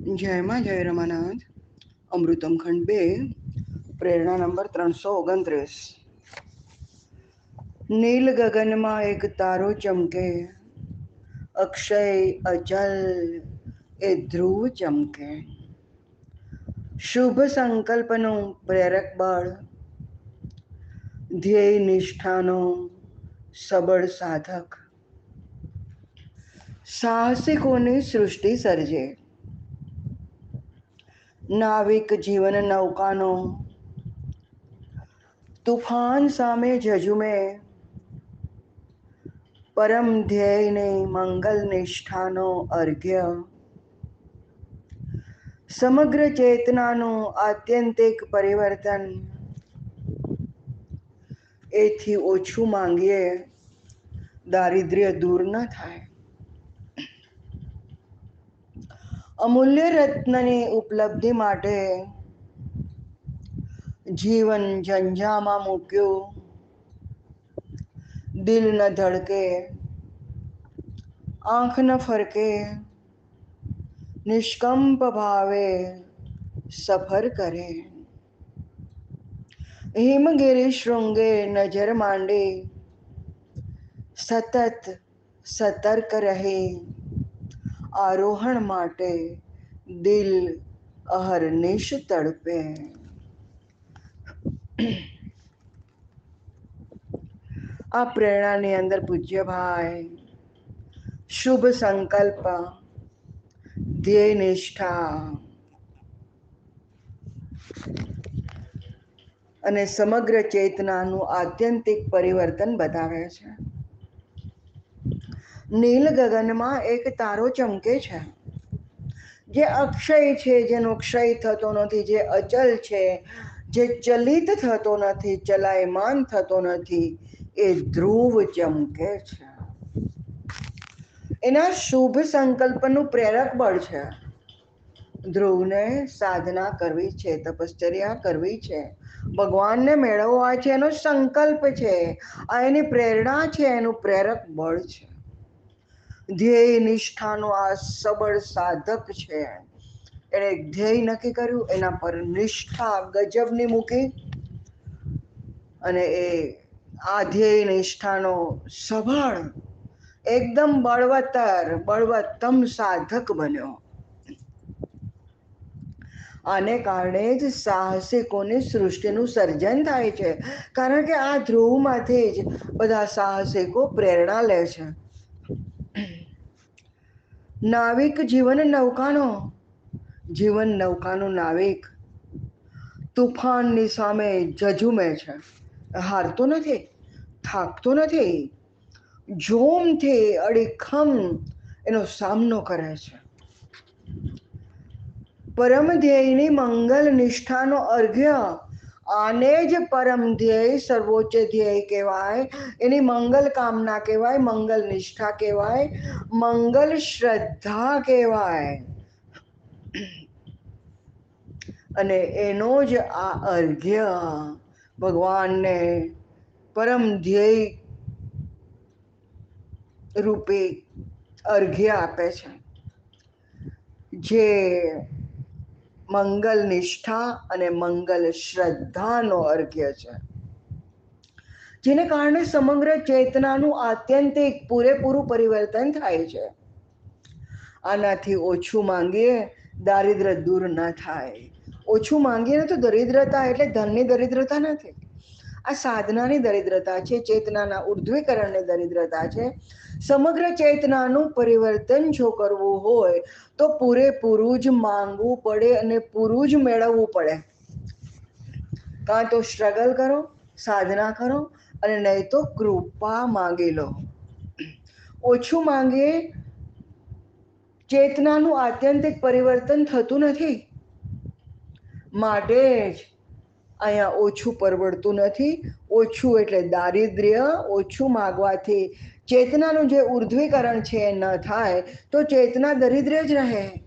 જયમાં જય રમાનાથ. અમૃતમ ખંડ બે, પ્રેરણા નંબર ત્રણસો ઓગણત્રીસ. નીલ ગગનમાં એક તારો ચમકે, અક્ષય અચલ એ ધ્રુવ ચમકે. શુભ સંકલ્પનું પ્રેરક બળ, ધ્યેય નિષ્ઠાનો સબળ સાધક. સાહસિકોની સૃષ્ટિ સર્જે. નાવિક જીવન નૌકાનો તુફાન સામે જજુમે પરમ ધ્યેયને મંગલ નિષ્ઠાનો અર્ઘ્ય સમગ્ર ચેતનાનું આત્યંતિક પરિવર્તન એથી ઓછું માંગીએ દારિદ્ર્ય દૂર ન થાય અમૂલ્ય રત્નની ઉપલબ્ધિ માટે જીવન ઝંઝામાં મૂક્યું. દિલ ન ધડકે, આંખ ન ફરકે, નિષ્કંપ ભાવે સફર કરે. હિમગીરી શૃંગે નજર માંડી, સતત સતર્ક રહી. આરોહણ માટે દિલ અહર્નિશ તડપે. આ પ્રેરણાની અંદર પૂજ્યભાઈ શુભ સંકલ્પ, ધ્યેય નિષ્ઠા અને સમગ્ર ચેતનાનું આત્યંતિક પરિવર્તન બતાવે છે. નીલ ગગનમાં એક તારો ચમકે છે. જે અક્ષય છે, જેનો ક્ષય થતો નથી, જે અચલ છે, જે ચલિત થતો નથી, ચલાયમાન થતો નથી, એ ધ્રુવ ચમકે છે. એના શુભ સંકલ્પનું પ્રેરક બળ છે. ધ્રુવને સાધના કરવી છે, તપશ્ચર્યા કરવી છે. ભગવાનને મેળવવા છે એનો સંકલ્પ છે. આ એની પ્રેરણા છે, એનું પ્રેરક બળ છે. ધ્યેય નિષ્ઠાનો આ સબળ સાધક છે. એણે ધ્યેય નક્કી કર્યું, એના પર નિષ્ઠા ગજબની મૂકી અને એ આ ધ્યેય નિષ્ઠાનો સબળ, એકદમ બળવત્તર, બળવત્તમ સાધક બન્યો. આને કારણે જ સાહસિકોની સૃષ્ટિનું સર્જન થાય છે. કારણ કે આ ધ્રુવમાંથી જ બધા સાહસિકો પ્રેરણા લે છે. નાવિક જીવન નૌકાનો. જીવન નૌકાનો નાવિક. તુફાનની સામે જજુમે છે. હારતો નથી, થાકતો નથી. જોમથી અડીખમ એનો સામનો કરે છે. પરમ ધ્યેયની મંગલ નિષ્ઠાનો અર્ઘ્ય આને જ પરમ ધ્યેય, સર્વોચ્ચ ધ્યેય કહેવાય. એની મંગલ કામના કહેવાય, મંગલ નિષ્ઠા કહેવાય, મંગલ શ્રદ્ધા કહેવાય. અને એનો જ આ અર્ઘ્ય ભગવાનને પરમ ધ્યેય રૂપે અર્ઘ્ય આપે છે. જે મંગલ નિષ્ઠા અને મંગલ શ્રદ્ધાનો અર્ઘ્ય છે. જેને કારણે સમગ્ર ચેતનાનું આત્યંતિક પૂરેપૂરું પરિવર્તન થાય છે. આનાથી ઓછું માંગીએ દારિદ્ર દૂર ન થાય. ઓછું માંગીએ તો દરિદ્રતા એટલે ધનની દરિદ્રતા નથી. આ સાધનાની દરિદ્રતા છે, ચેતનાના ઉર્ધ્વીકરણની દરિદ્રતા છે. સમગ્ર ચેતનાનું પરિવર્તન જો કરવું હોય, તો પૂરેપૂરું જ માંગવું પડે અને પૂરું જ મેળવવું પડે. કાં તો સ્ટ્રગલ કરો, સાધના કરો, અને નહીં તો કૃપા માંગી લો. ઓછું માંગીએ ચેતનાનું આત્યંતિક પરિવર્તન થતું નથી. માટે જ અહીંયા ઓછું પરવડતું નથી, ઓછું એટલે દારિદ્ર્ય, ઓછું માગવાથી. ચેતનાનું જે ઉર્ધ્વીકરણ છે એ ન થાય, તો ચેતના દરિદ્ર્ય જ રહે.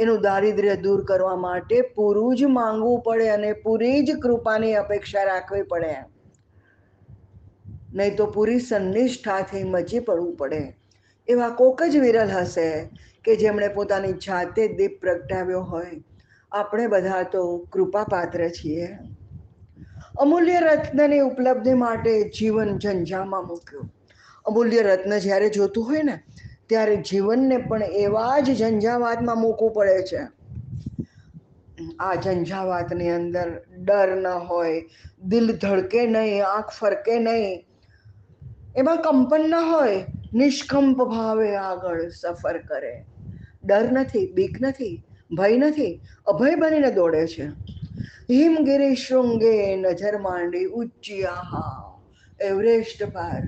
એનું દારિદ્ર્ય દૂર કરવા માટે પૂરું જ માંગવું પડે અને પૂરી જ કૃપાની અપેક્ષા રાખવી પડે. નહીં તો પૂરી સંનિષ્ઠાથી મચી પડવું પડે. એવા કોક જ વિરલ હશે કે જેમણે પોતાની જાતે દીપ પ્રગટાવ્યો હોય. આપણે બધા તો કૃપા પાત્ર છીએ. અમૂલ્ય રત્નની ઉપલબ્ધિ માટે જીવન ઝંઝામાં મૂક્યું. અમૂલ્ય રત્ન જ્યારે જોતું હોય ને, ત્યારે જીવનને પણ એવા જ ઝંઝાવાતમાં મૂકવું પડે છે. આ ઝંઝાવાતની અંદર ડર ન હોય, દિલ ધડકે નહીં, આંખ ફરકે નહીં, એમાં કંપન ન હોય, નિષ્કંપ ભાવે આગળ સફર કરે. ડર નથી, બીક નથી ભય નથી, અભય બનીને દોડે છે. હિમગીરી શૃંગે નજર માંડી ઊંચી આહા, એવરેસ્ટ પર.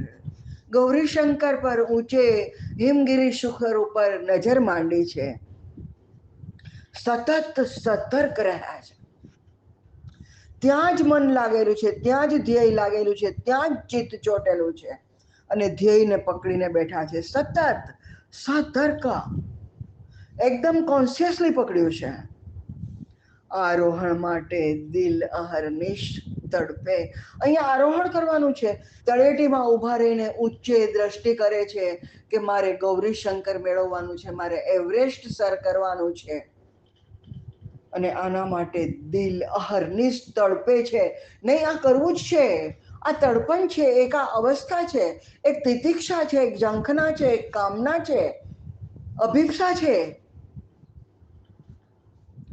ગૌરીશંકર પર ઊંચે હિમગીરી શિખર ઉપર નજર માંડી છે. સતત સતર્ક રહ્યા છે. ત્યાં જ મન લાગેલું છે, ત્યાં જ ધ્યેય લાગેલું છે, ત્યાં જ ચિત્ત ચોટેલું છે. અને ધ્યેયને પકડીને બેઠા છે. સતત સતર્ક એકદમ કોન્શિયસલી પકડ્યું છે. આરોહણ માટે દિલ અહરનિશ તડપે. અહીંયા આરોહણ કરવાનું છે. તળેટીમાં ઊભા રહીને ઊંચે દ્રષ્ટિ કરે છે કે મારે ગૌરી શંકર મેળવવાનું છે, મારે એવરેસ્ટ સર કરવાનું છે. અને આના માટે દિલ અહરનિશ તડપે છે. નહીં, આ કરવું જ છે. આ તડપણ છે, એક આ અવસ્થા છે, એક તિતિક્ષા છે, એક ઝંખના છે, એક કામના છે અભિક્ષા છે.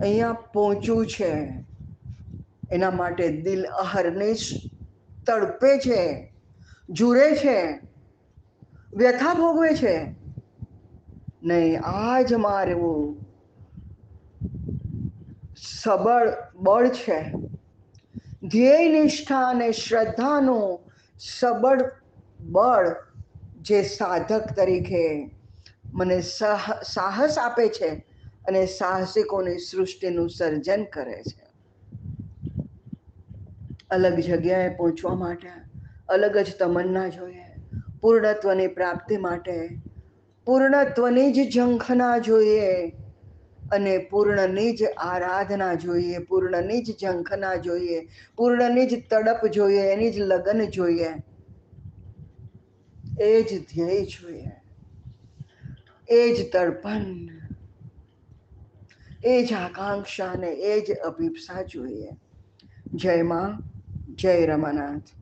અહીંયા પહોંચવું છે. એના માટે દિલ અહરનિશ તડપે છે, જુરે છે, વ્યથા ભોગવે છે. નહીં આ જ મારું સબળ બળ છે. ધ્યેય નિષ્ઠા અને શ્રદ્ધાનું સબળ બળ જે સાધક તરીકે મને સાહસ આપે છે. અને સાહસિકોની સૃષ્ટિનું સર્જન કરે છે. અલગ જગ્યાએ પહોંચવા માટે, અલગ જ તમન્ના જોઈએ, પૂર્ણત્વની પ્રાપ્તિ માટે, પૂર્ણત્વની જ ઝંખના જોઈએ અને પૂર્ણની જ આરાધના જોઈએ, પૂર્ણની જ ઝંખના જોઈએ, પૂર્ણની જ તડપ જોઈએ, એની જ લગન જોઈએ. એ જ ધ્યેય જોઈએ. એ જ તડપણ એ જ આકાંક્ષા ને એ જ અભિપ્સા જોઈએ. જય માં જય રમાનાથ.